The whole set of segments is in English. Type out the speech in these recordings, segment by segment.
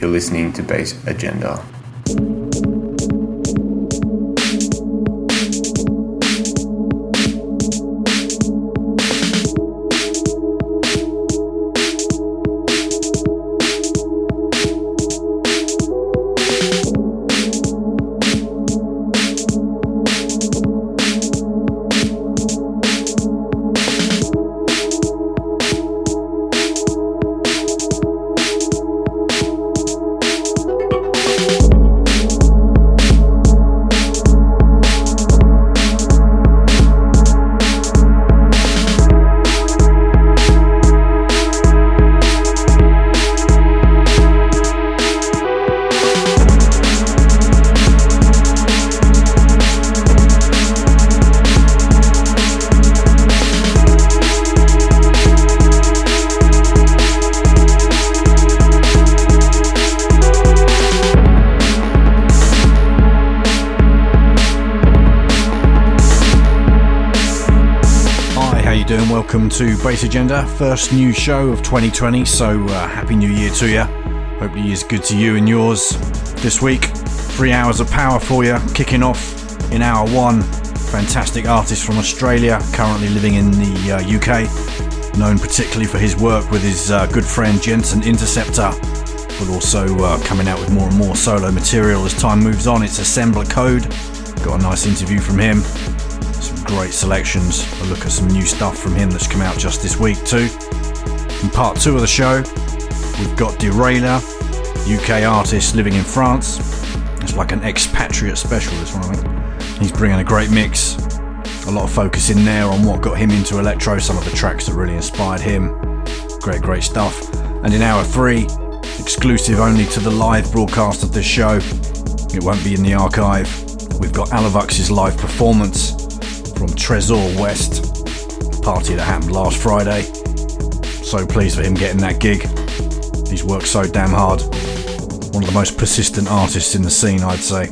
You're listening to Bass Agenda. Agenda, first new show of 2020. So uh, happy New Year to you. Hope the year's good to you and yours. This week, three hours of power for you, kicking off in hour one. Fantastic artist from Australia, currently living in the uh, UK, known particularly for his work with his uh, good friend Jensen Interceptor, but also uh, coming out with more and more solo material as time moves on. It's Assembler Code. Got a nice interview from him great selections. A look at some new stuff from him that's come out just this week too. In part two of the show, we've got Derailleur, UK artist living in France. It's like an expatriate special, this one I think. He's bringing a great mix. A lot of focus in there on what got him into electro, some of the tracks that really inspired him. Great, great stuff. And in hour three, exclusive only to the live broadcast of this show, it won't be in the archive. We've got Alavux's live performance from Tresor West, party that happened last Friday. So pleased for him getting that gig. He's worked so damn hard. One of the most persistent artists in the scene, I'd say.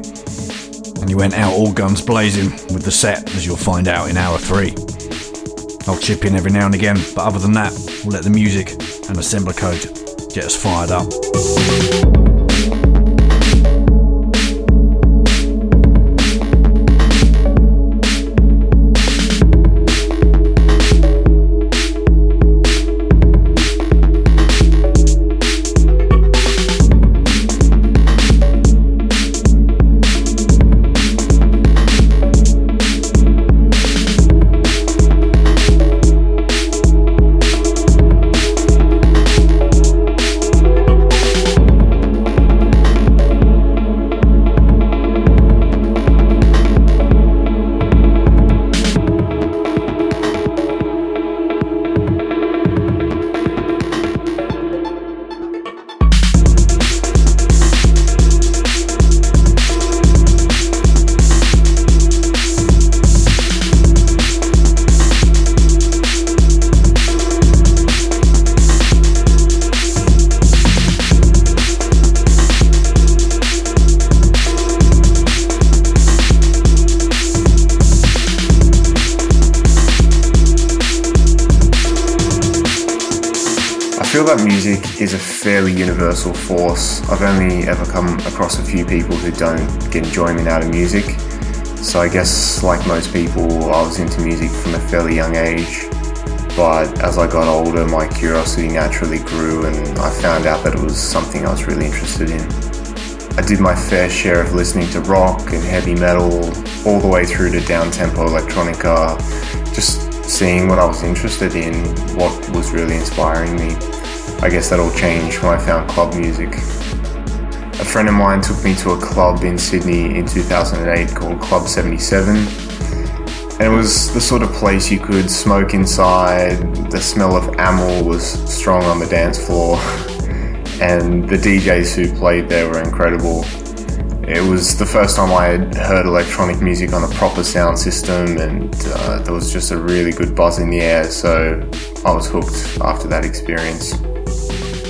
And he went out all guns blazing with the set, as you'll find out in hour three. I'll chip in every now and again, but other than that, we'll let the music and assembler code get us fired up. Universal force. I've only ever come across a few people who don't get enjoyment out of music. So I guess, like most people, I was into music from a fairly young age. But as I got older, my curiosity naturally grew, and I found out that it was something I was really interested in. I did my fair share of listening to rock and heavy metal, all the way through to down tempo electronica, just seeing what I was interested in, what was really inspiring me. I guess that all changed when I found club music. A friend of mine took me to a club in Sydney in 2008 called Club 77. And it was the sort of place you could smoke inside, the smell of amyl was strong on the dance floor, and the DJs who played there were incredible. It was the first time I had heard electronic music on a proper sound system, and uh, there was just a really good buzz in the air, so I was hooked after that experience.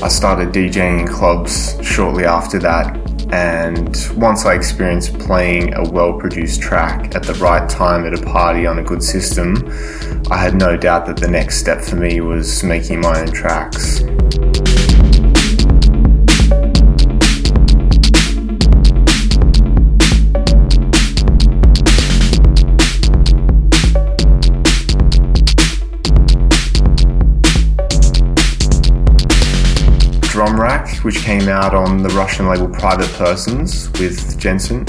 I started DJing in clubs shortly after that, and once I experienced playing a well produced track at the right time at a party on a good system, I had no doubt that the next step for me was making my own tracks. Which came out on the Russian label Private Persons with Jensen.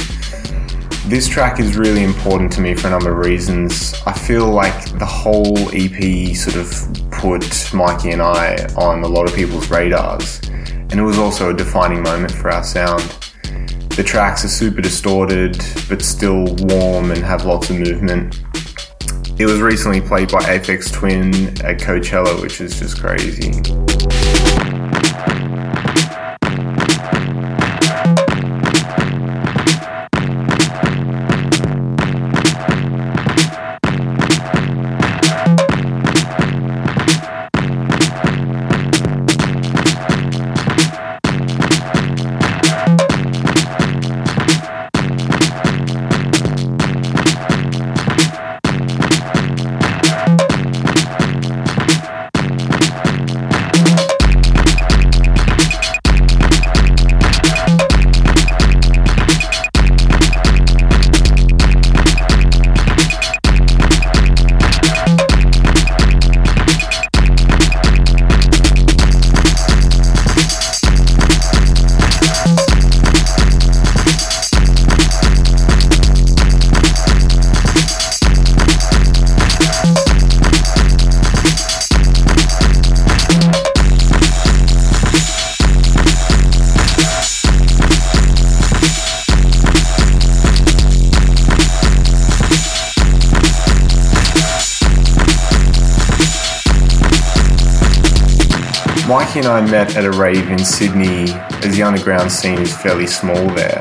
This track is really important to me for a number of reasons. I feel like the whole EP sort of put Mikey and I on a lot of people's radars, and it was also a defining moment for our sound. The tracks are super distorted, but still warm and have lots of movement. It was recently played by Aphex Twin at Coachella, which is just crazy. Mikey and I met at a rave in Sydney as the underground scene is fairly small there.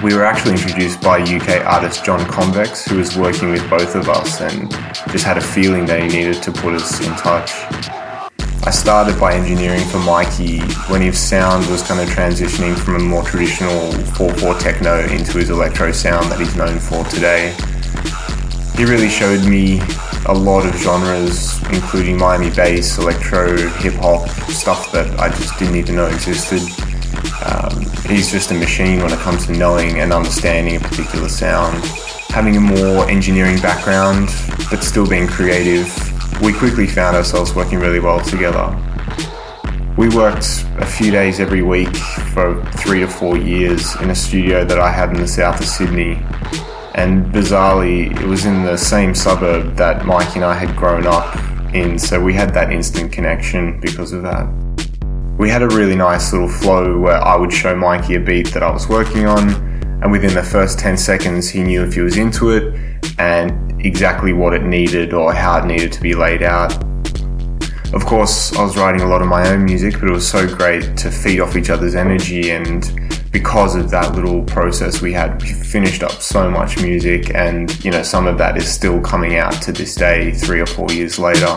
We were actually introduced by UK artist Jon Convex, who was working with both of us and just had a feeling that he needed to put us in touch. I started by engineering for Mikey when his sound was kind of transitioning from a more traditional 4-4 techno into his electro sound that he's known for today. He really showed me a lot of genres, including Miami bass, electro, hip hop, stuff that I just didn't even know existed. Um, he's just a machine when it comes to knowing and understanding a particular sound. Having a more engineering background, but still being creative, we quickly found ourselves working really well together. We worked a few days every week for three to four years in a studio that I had in the south of Sydney and bizarrely, it was in the same suburb that Mike and I had grown up in, so we had that instant connection because of that. We had a really nice little flow where I would show Mikey a beat that I was working on, and within the first 10 seconds, he knew if he was into it and exactly what it needed or how it needed to be laid out. Of course, I was writing a lot of my own music, but it was so great to feed off each other's energy and because of that little process we had, we finished up so much music, and you know, some of that is still coming out to this day, three or four years later.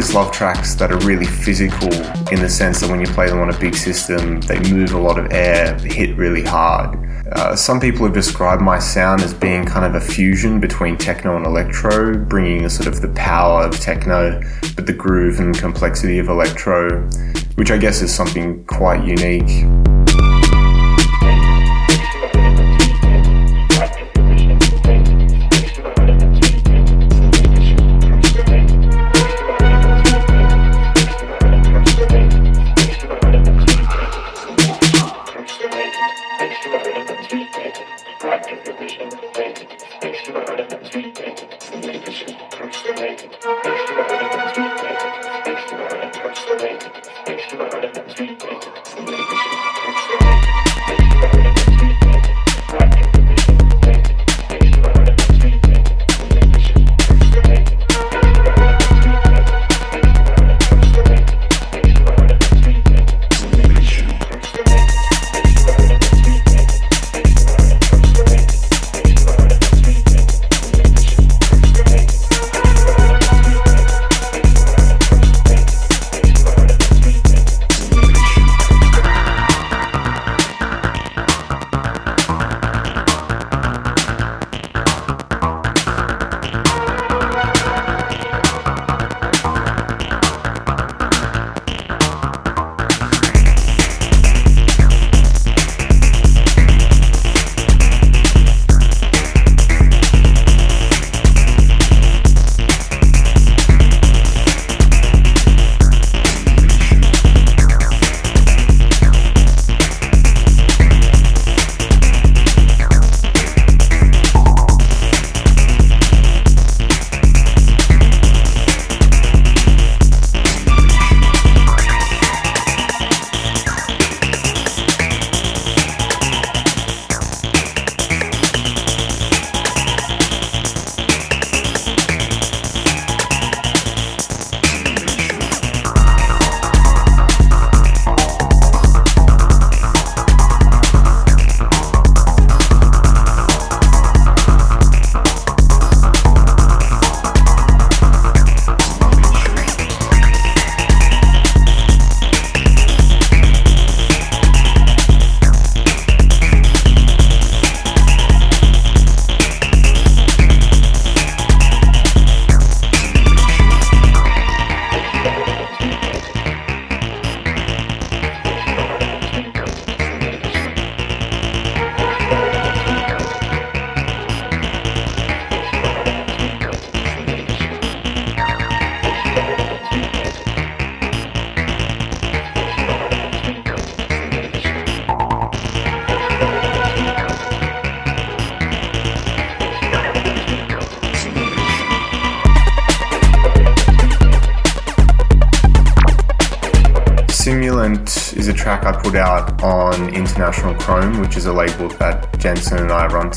Always loved tracks that are really physical in the sense that when you play them on a big system, they move a lot of air, hit really hard. Uh, some people have described my sound as being kind of a fusion between techno and electro, bringing sort of the power of techno, but the groove and complexity of electro, which I guess is something quite unique.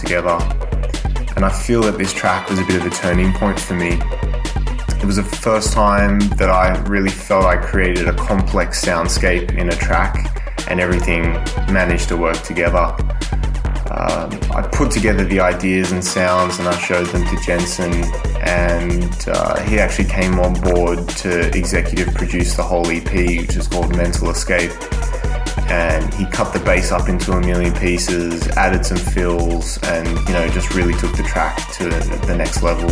Together. And I feel that this track was a bit of a turning point for me. It was the first time that I really felt I created a complex soundscape in a track and everything managed to work together. Um, I put together the ideas and sounds and I showed them to Jensen, and uh, he actually came on board to executive produce the whole EP, which is called Mental Escape and he cut the bass up into a million pieces, added some fills, and you know just really took the track to the next level.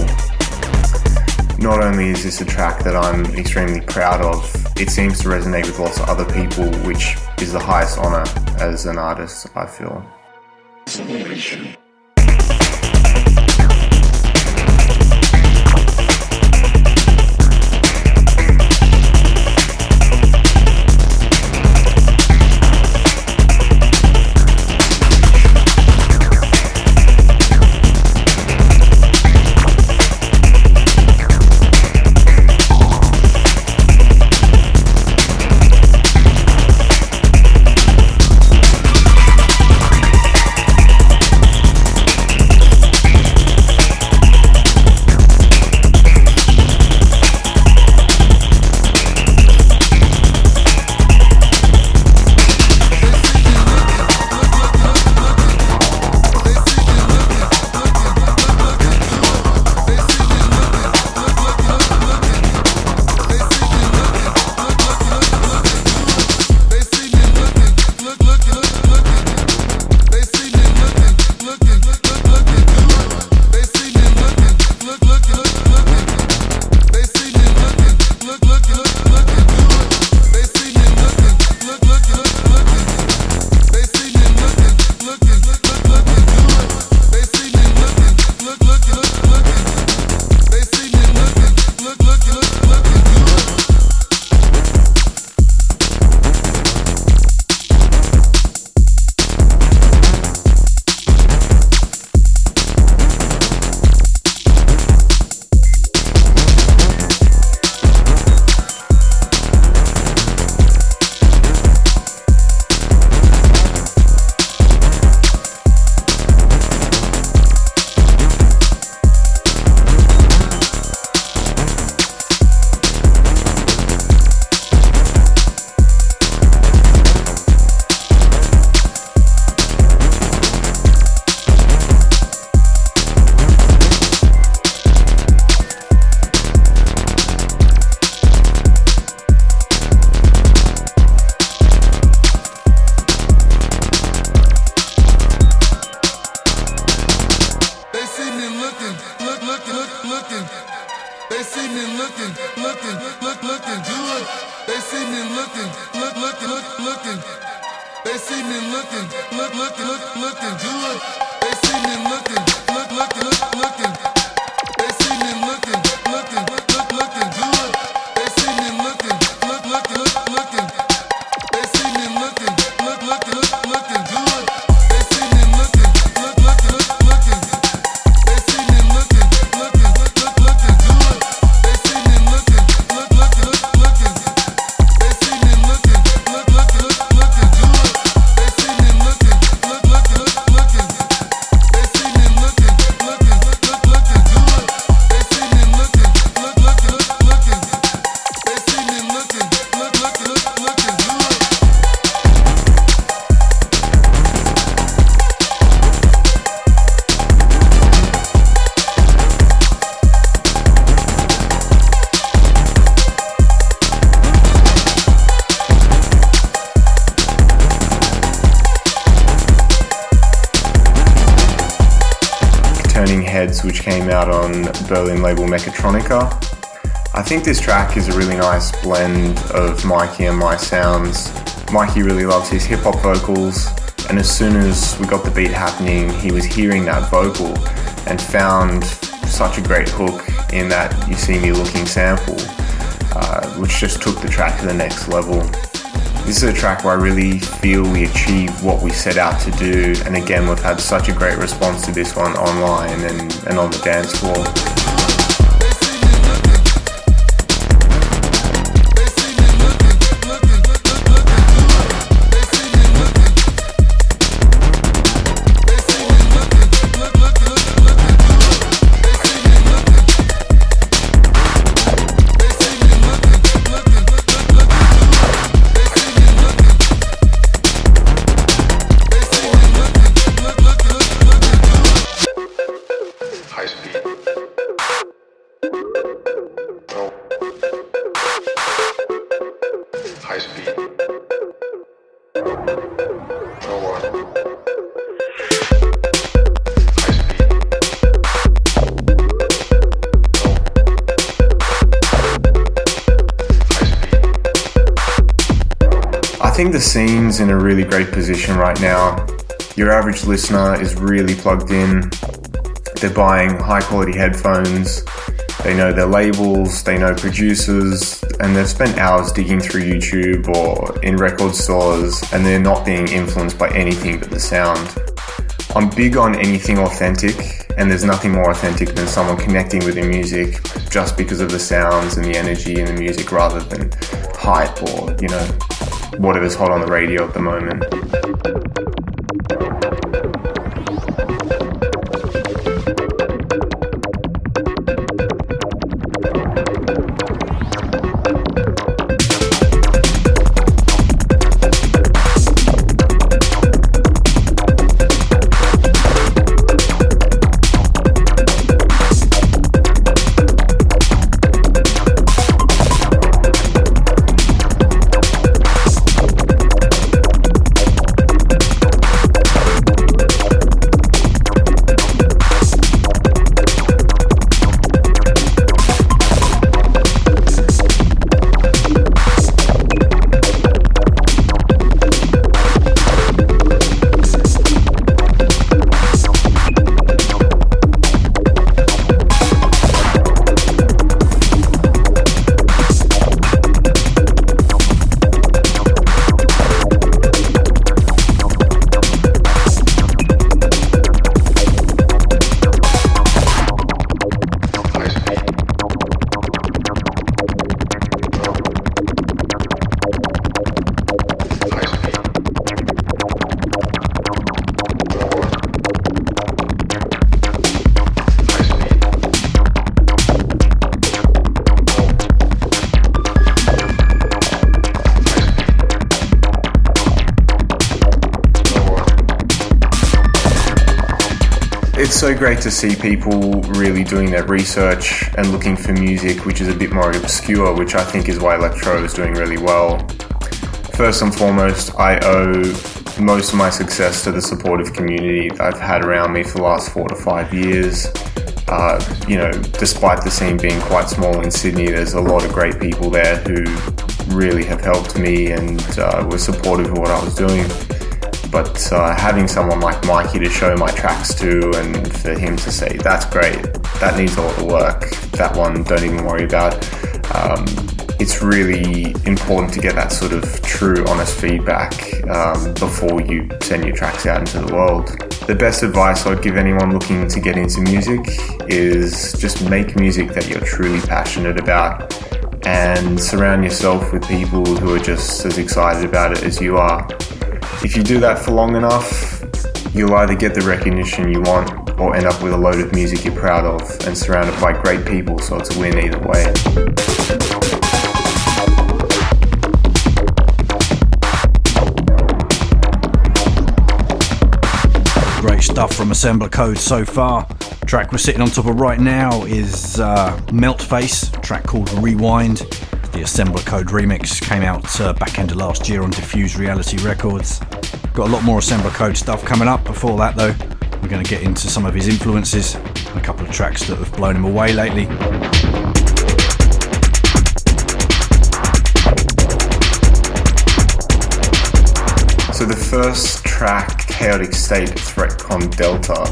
Not only is this a track that I'm extremely proud of, it seems to resonate with lots of other people, which is the highest honor as an artist, I feel. which label Mechatronica. I think this track is a really nice blend of Mikey and my sounds. Mikey really loves his hip hop vocals, and as soon as we got the beat happening, he was hearing that vocal and found such a great hook in that You See Me Looking sample, uh, which just took the track to the next level. This is a track where I really feel we achieved what we set out to do, and again, we've had such a great response to this one online and, and on the dance floor. Think the scene's in a really great position right now. Your average listener is really plugged in. They're buying high quality headphones. They know their labels, they know producers, and they've spent hours digging through YouTube or in record stores, and they're not being influenced by anything but the sound. I'm big on anything authentic, and there's nothing more authentic than someone connecting with the music just because of the sounds and the energy in the music rather than hype or, you know, whatever's hot on the radio at the moment. Great to see people really doing their research and looking for music which is a bit more obscure, which I think is why electro is doing really well. First and foremost, I owe most of my success to the supportive community that I've had around me for the last four to five years. Uh, you know, despite the scene being quite small in Sydney, there's a lot of great people there who really have helped me and uh, were supportive of what I was doing. But uh, having someone like Mikey to show my tracks to and for him to say, that's great, that needs a lot of work, that one don't even worry about. Um, it's really important to get that sort of true, honest feedback um, before you send your tracks out into the world. The best advice I'd give anyone looking to get into music is just make music that you're truly passionate about and surround yourself with people who are just as excited about it as you are. If you do that for long enough, you'll either get the recognition you want or end up with a load of music you're proud of and surrounded by great people, so it's a win either way. Great stuff from Assembler Code so far. Track we're sitting on top of right now is uh, Meltphace, track called Rewind. The Assembler Code remix came out uh, back end of last year on Diffuse Reality Records. Got a lot more Assembler Code stuff coming up. Before that, though, we're going to get into some of his influences and a couple of tracks that have blown him away lately. So the first track, Chaotic State Threatcon Delta,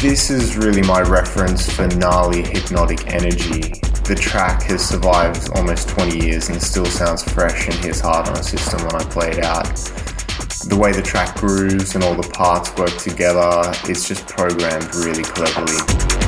this is really my reference for gnarly hypnotic energy. The track has survived almost 20 years and still sounds fresh and hits hard on a system when I play it out. The way the track grooves and all the parts work together, it's just programmed really cleverly.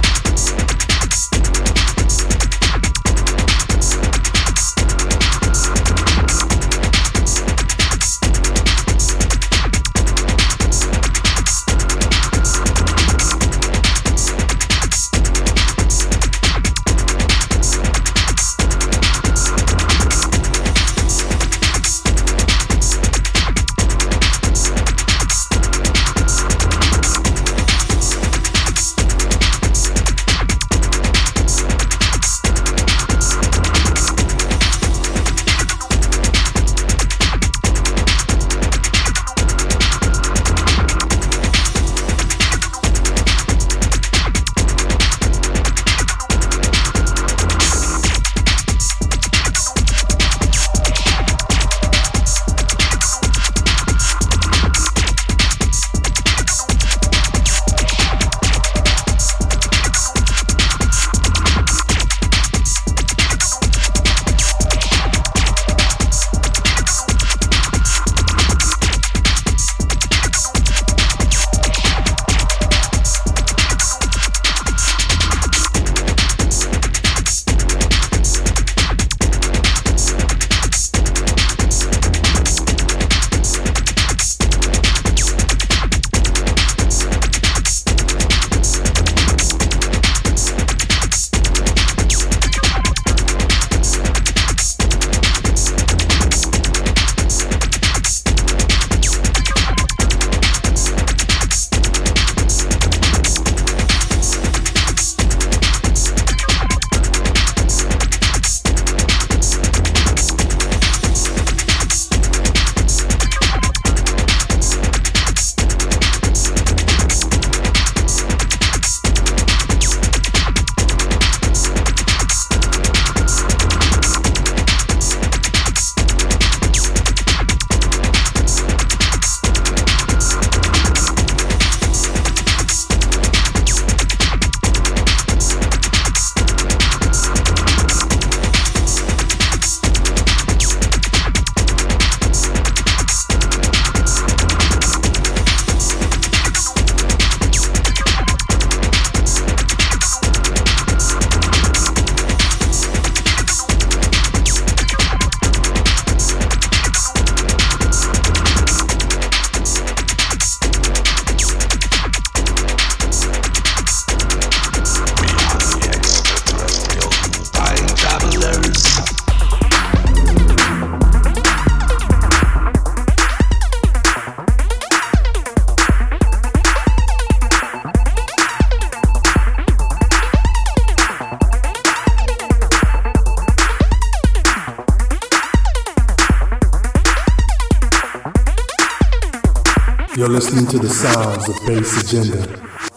To the sounds of Bass Agenda.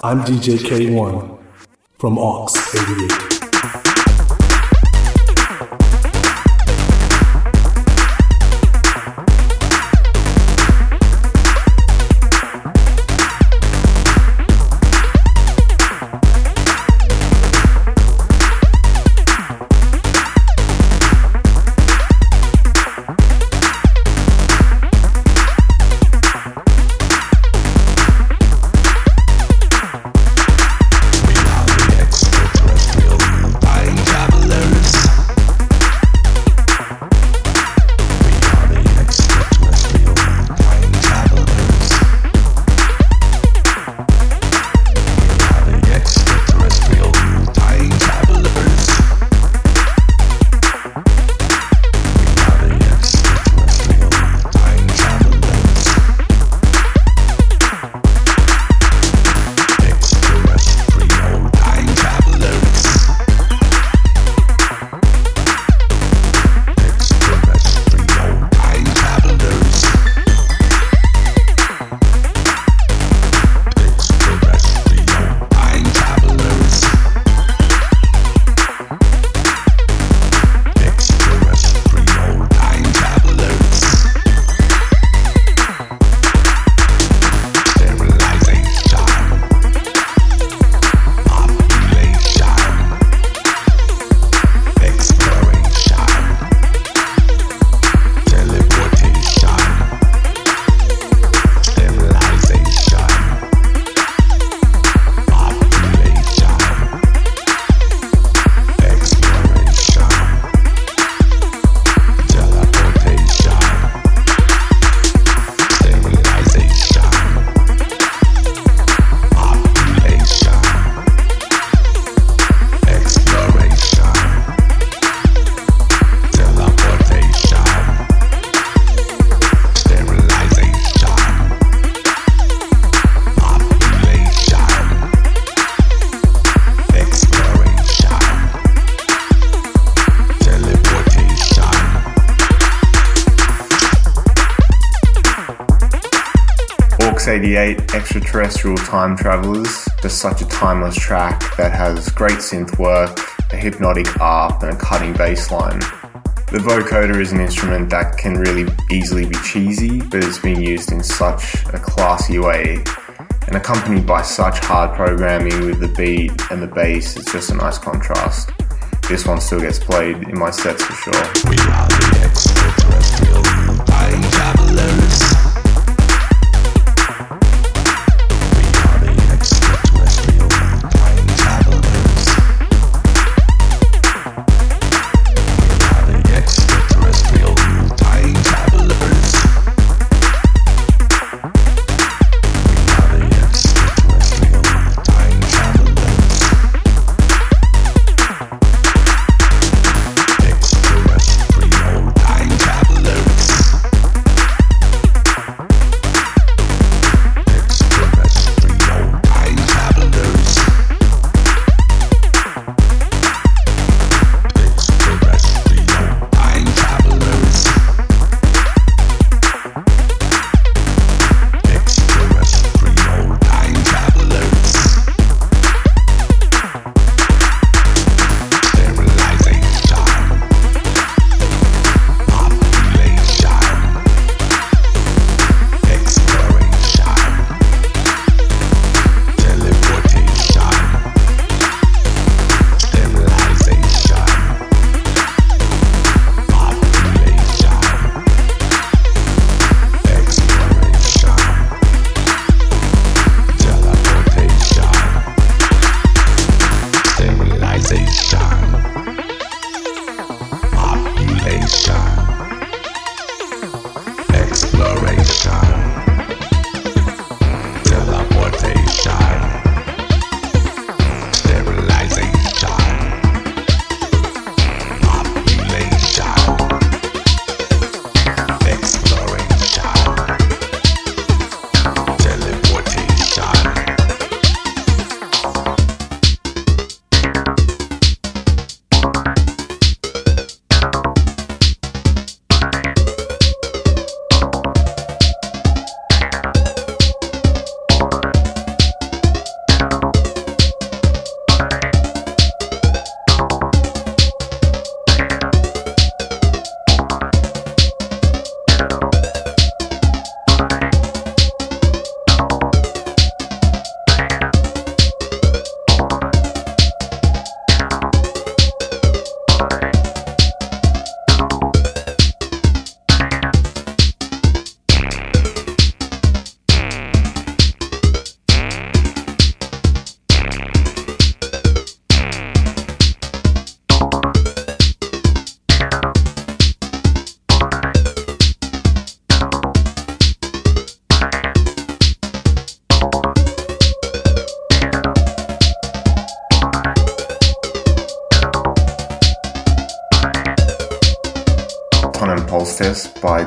I'm DJ K1 from Aux 88. AUX 88 Extraterrestrial Time Travelers, just such a timeless track that has great synth work, a hypnotic ARP, and a cutting bass line. The vocoder is an instrument that can really easily be cheesy, but it's been used in such a classy way. And accompanied by such hard programming with the beat and the bass, it's just a nice contrast. This one still gets played in my sets for sure.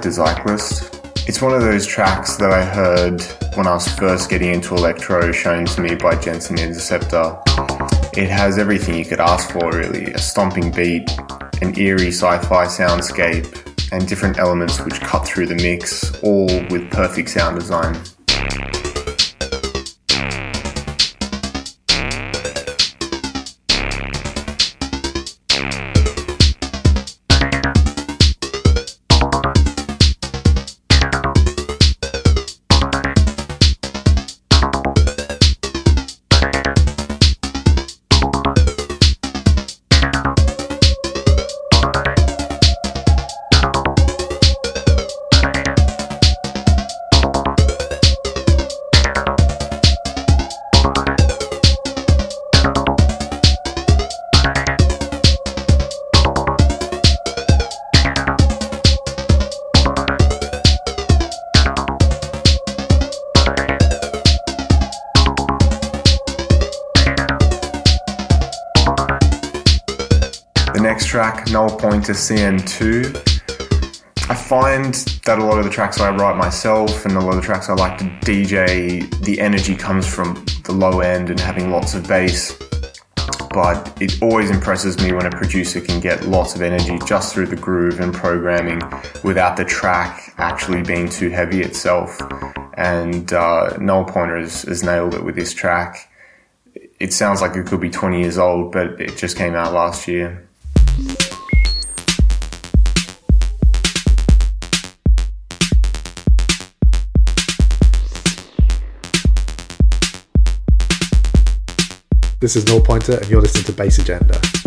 By Der Zyklus. It's one of those tracks that I heard when I was first getting into electro, shown to me by Jensen Interceptor. It has everything you could ask for, really a stomping beat, an eerie sci fi soundscape, and different elements which cut through the mix, all with perfect sound design. Pointer CN2. I find that a lot of the tracks I write myself and a lot of the tracks I like to DJ, the energy comes from the low end and having lots of bass. But it always impresses me when a producer can get lots of energy just through the groove and programming without the track actually being too heavy itself. and uh, NULLPTR has, has nailed it with this track. It sounds like it could be 20 years old, but it just came out last year. This is NULLPTR, and you're listening to Bass Agenda.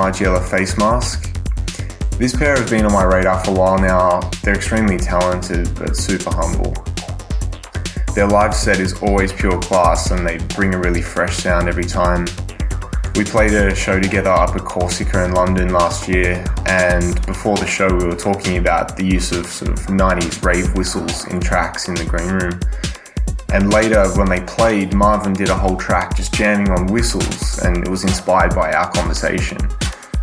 Margiela face mask. This pair have been on my radar for a while now. They're extremely talented but super humble. Their live set is always pure class and they bring a really fresh sound every time. We played a show together up at Corsica in London last year, and before the show, we were talking about the use of sort of 90s rave whistles in tracks in the green room. And later, when they played, Marvin did a whole track just jamming on whistles, and it was inspired by our conversation.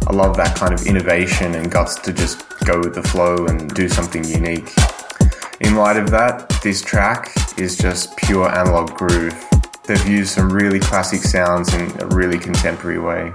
I love that kind of innovation and guts to just go with the flow and do something unique. In light of that, this track is just pure analog groove. They've used some really classic sounds in a really contemporary way.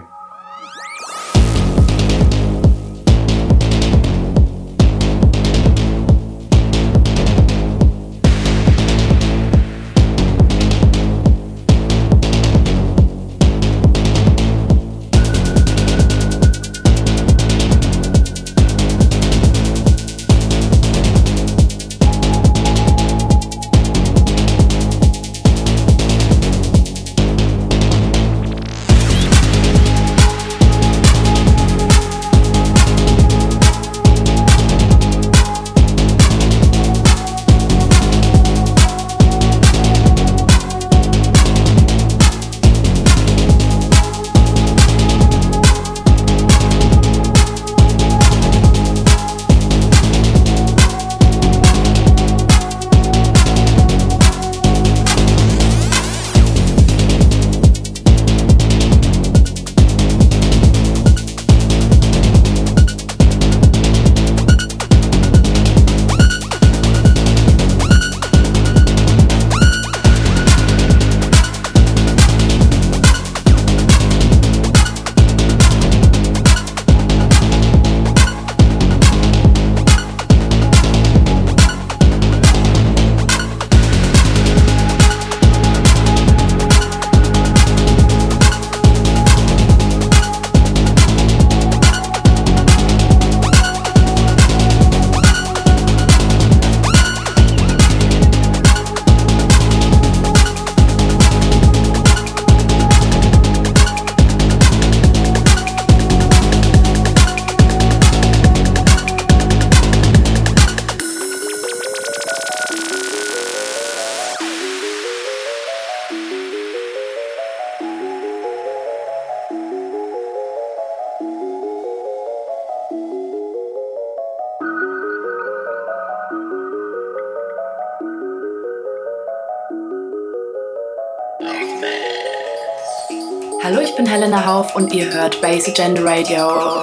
Und ihr hört Bass Agenda Radio.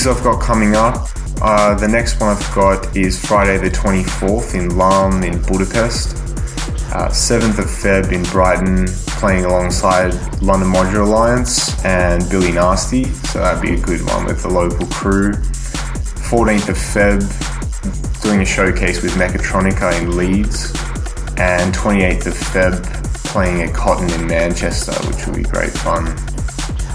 Gigs I've got coming up. Uh, the next one I've got is Friday the 24th in Lärm in Budapest. Uh, 7th of Feb in Brighton, playing alongside London Modular Alliance and Billy Nasty, so that'd be a good one with the local crew. 14th of Feb, doing a showcase with Mechatronica in Leeds, and 28th of Feb, playing at Cotton in Manchester, which will be great fun.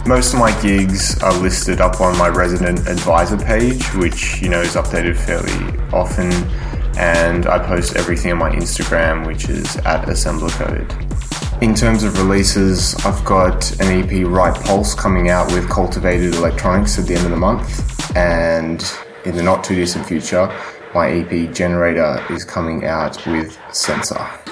Most of my gigs are listed up on my resident advisor page, which you know is updated fairly often, and I post everything on my Instagram, which is at Assembler Code. In terms of releases, I've got an EP Write Pulse coming out with Cultivated Electronics at the end of the month, and in the not too distant future, my EP Generator is coming out with Sensor.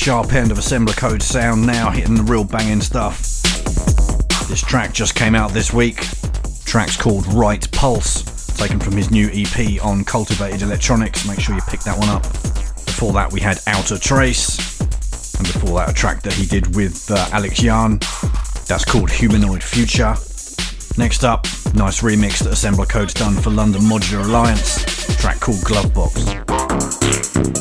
Sharp end of assembler code sound now, hitting the real banging stuff. This track just came out this week. track's called Write Pulse, taken from his new EP on Cultivated Electronics. Make sure you pick that one up. Before that, we had Outer Trace, and before that, a track that he did with uh, Alex Jann. That's called Humanoid Future. Next up, nice remix that Assembler Code's done for London Modular Alliance, track called Glovebox.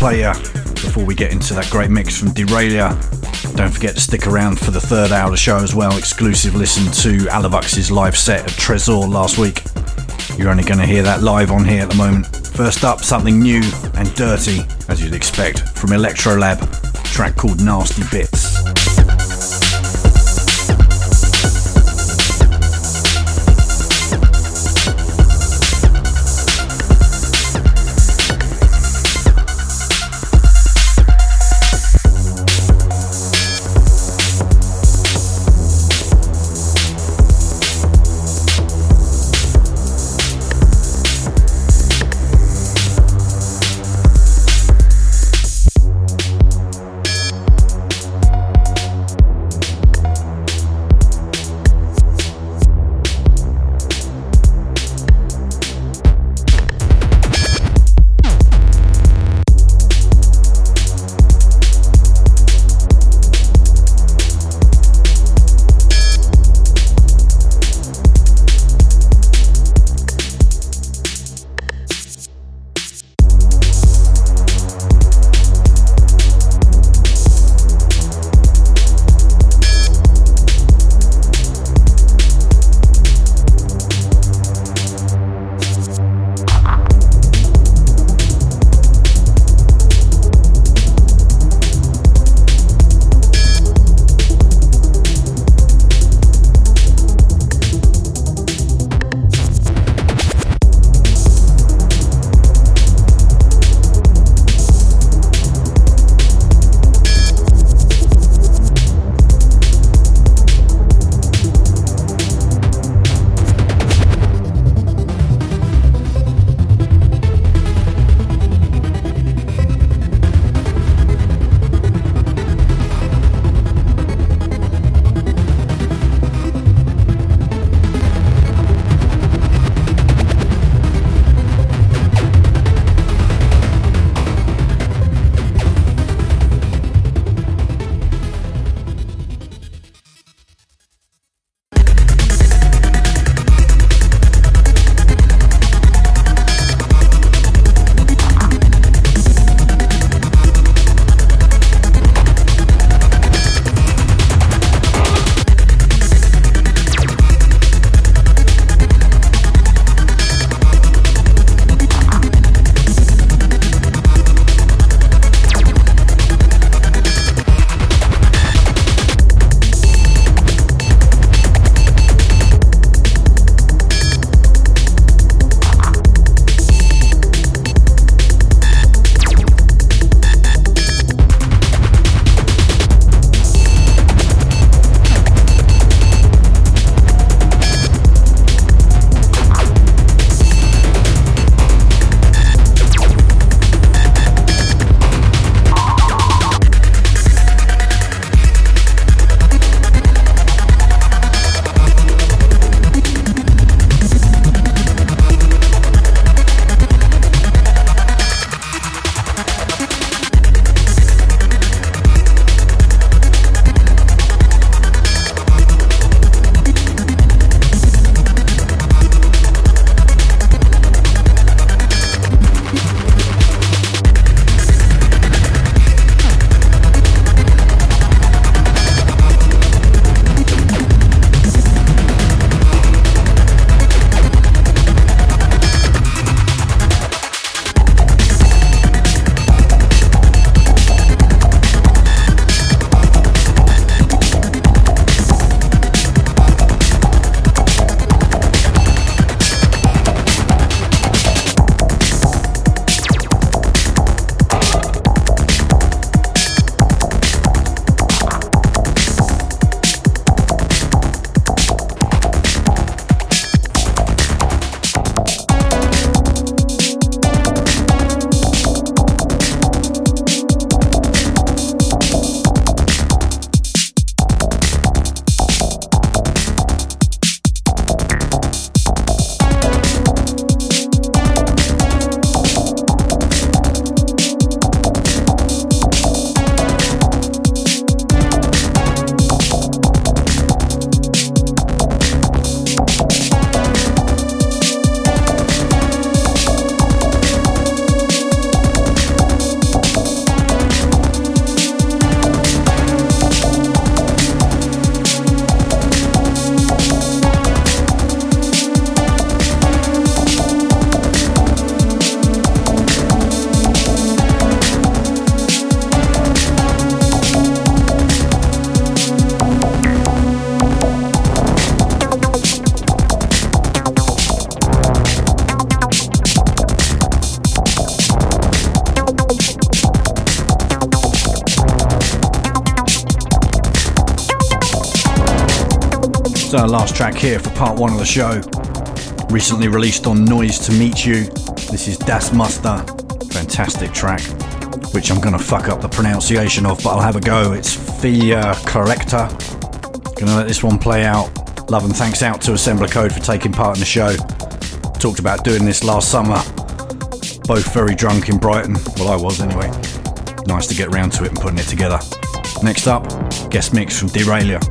Promos I'll play you before we get into that great mix from Derailleur. Don't forget to stick around for the third hour of the show as well. Exclusive listen to Alavux's live set at Tresor last week. You're only going to hear that live on here at the moment. First up, something new and dirty, as you'd expect, from Illektrolab, track called Nasty Bits. Last track here for part one of the show. Recently released on Noise to Meet You. This is Das Muster. Fantastic track, which I'm going to fuck up the pronunciation of, but I'll have a go. It's Via Corrector. Gonna let this one play out. Love and thanks out to Assembler Code for taking part in the show. Talked about doing this last summer. Both very drunk in Brighton. Well, I was anyway. Nice to get round to it and putting it together. Next up, guest mix from Derailleur.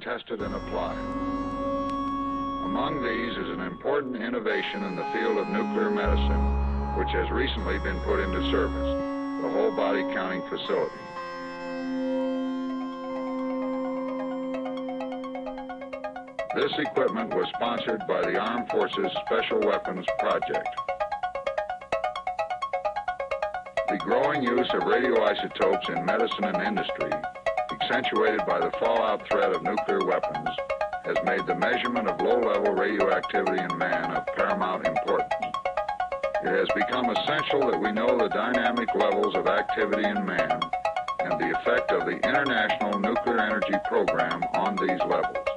Tested and applied. Among these is an important innovation in the field of nuclear medicine, which has recently been put into service, the whole body counting facility. This equipment was sponsored by the Armed Forces Special Weapons Project. The growing use of radioisotopes in medicine and industry accentuated by the fallout threat of nuclear weapons, has made the measurement of low-level radioactivity in man of paramount importance. It has become essential that we know the dynamic levels of activity in man and the effect of the International Nuclear Energy Program on these levels.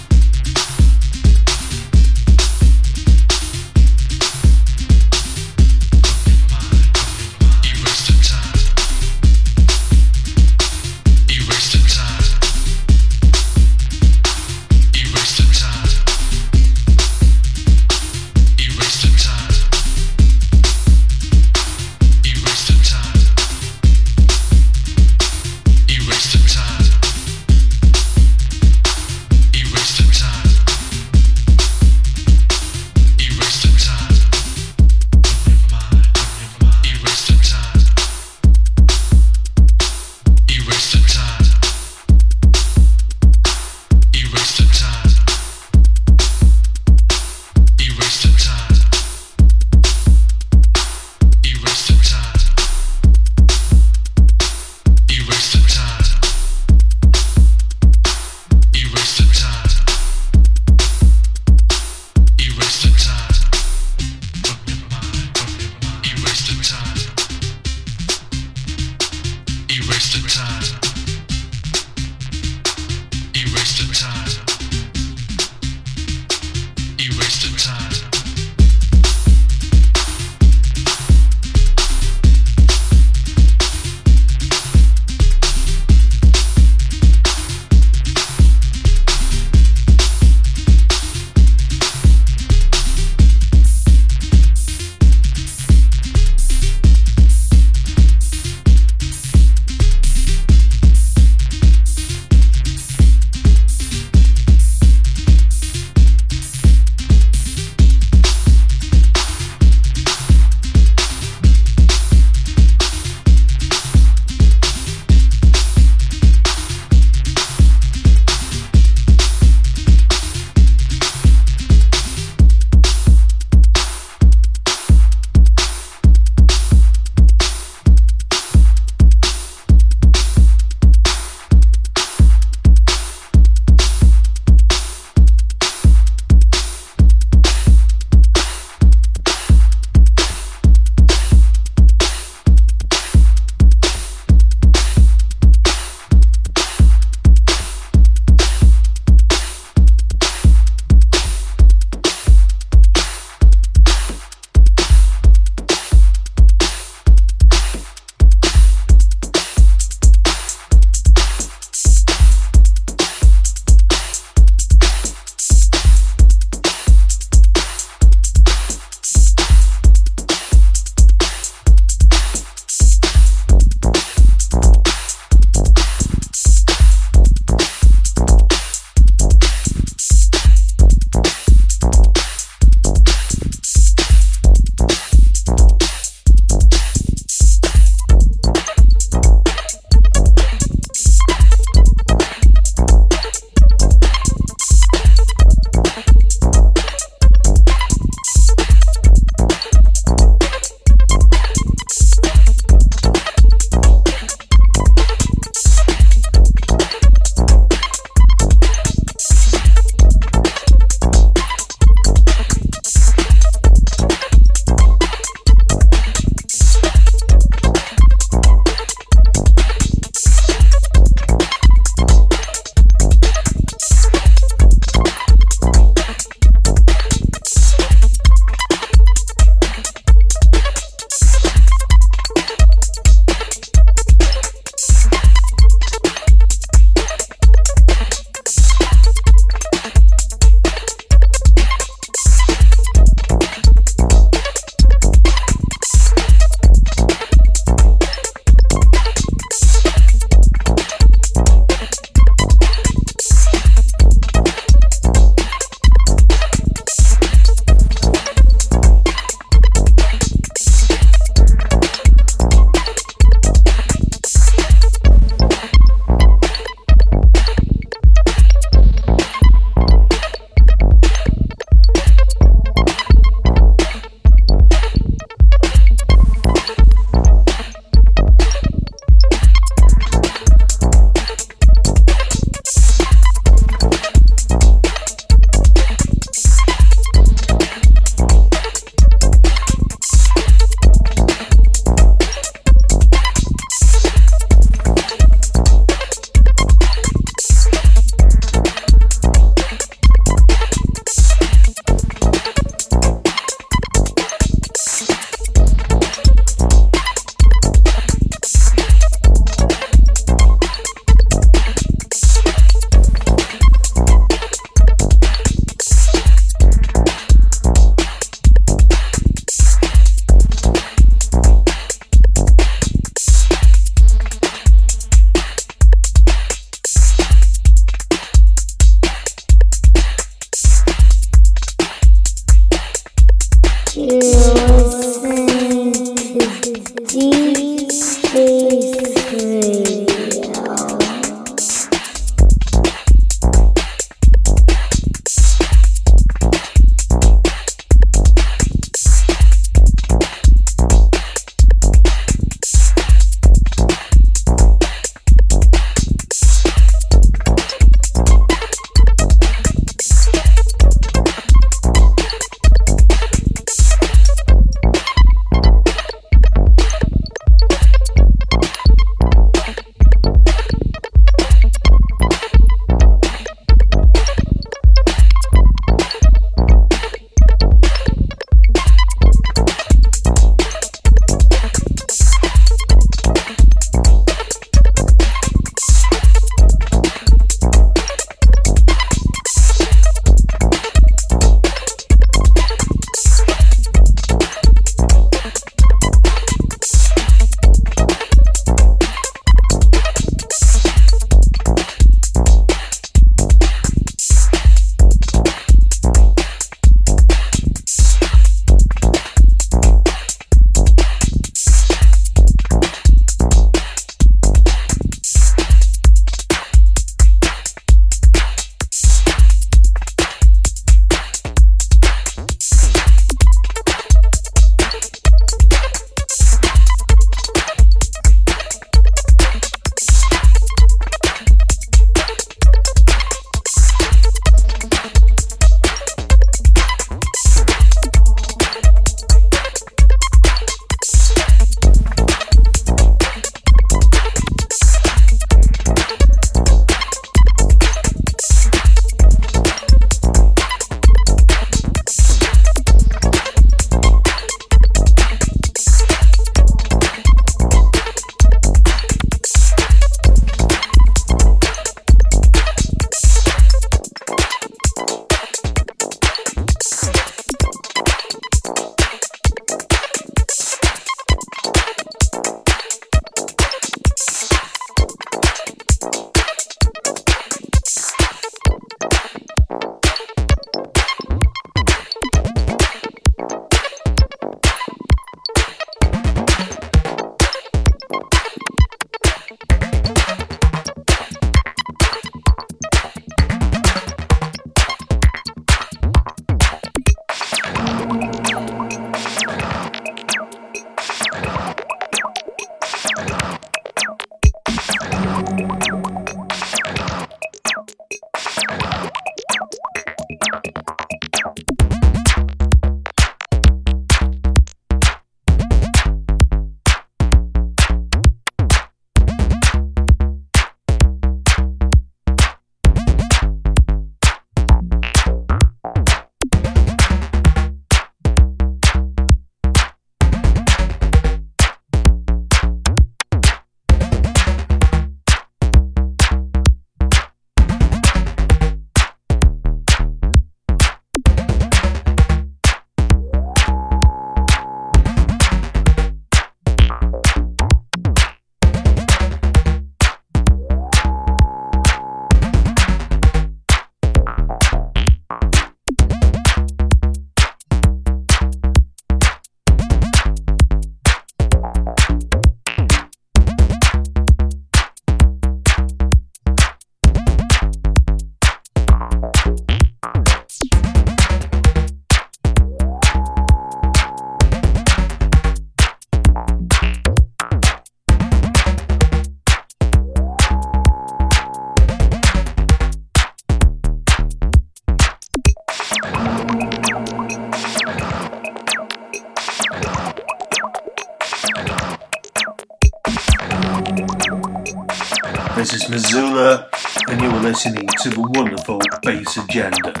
Agenda.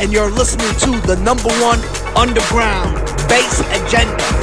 And you're listening to the number one underground bass agenda.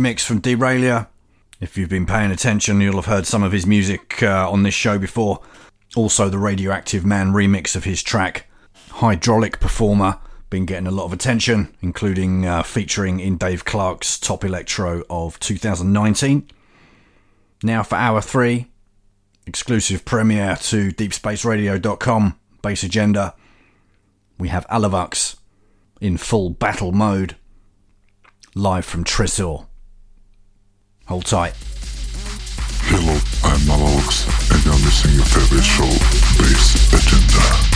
Mix from Derailleur. If you've been paying attention, you'll have heard some of his music uh, on this show before. Also, the Radioactive Man remix of his track Hydraulic Performer, been getting a lot of attention, including uh, featuring in Dave Clarke's Top Electro of 2019. Now for hour three, exclusive premiere to deepspaceradio.com, Bass Agenda. We have Alavux in full battle mode, live from Tresor. Hold tight. Hello, I'm Alavux, and you're listening to your favorite show, Bass Agenda.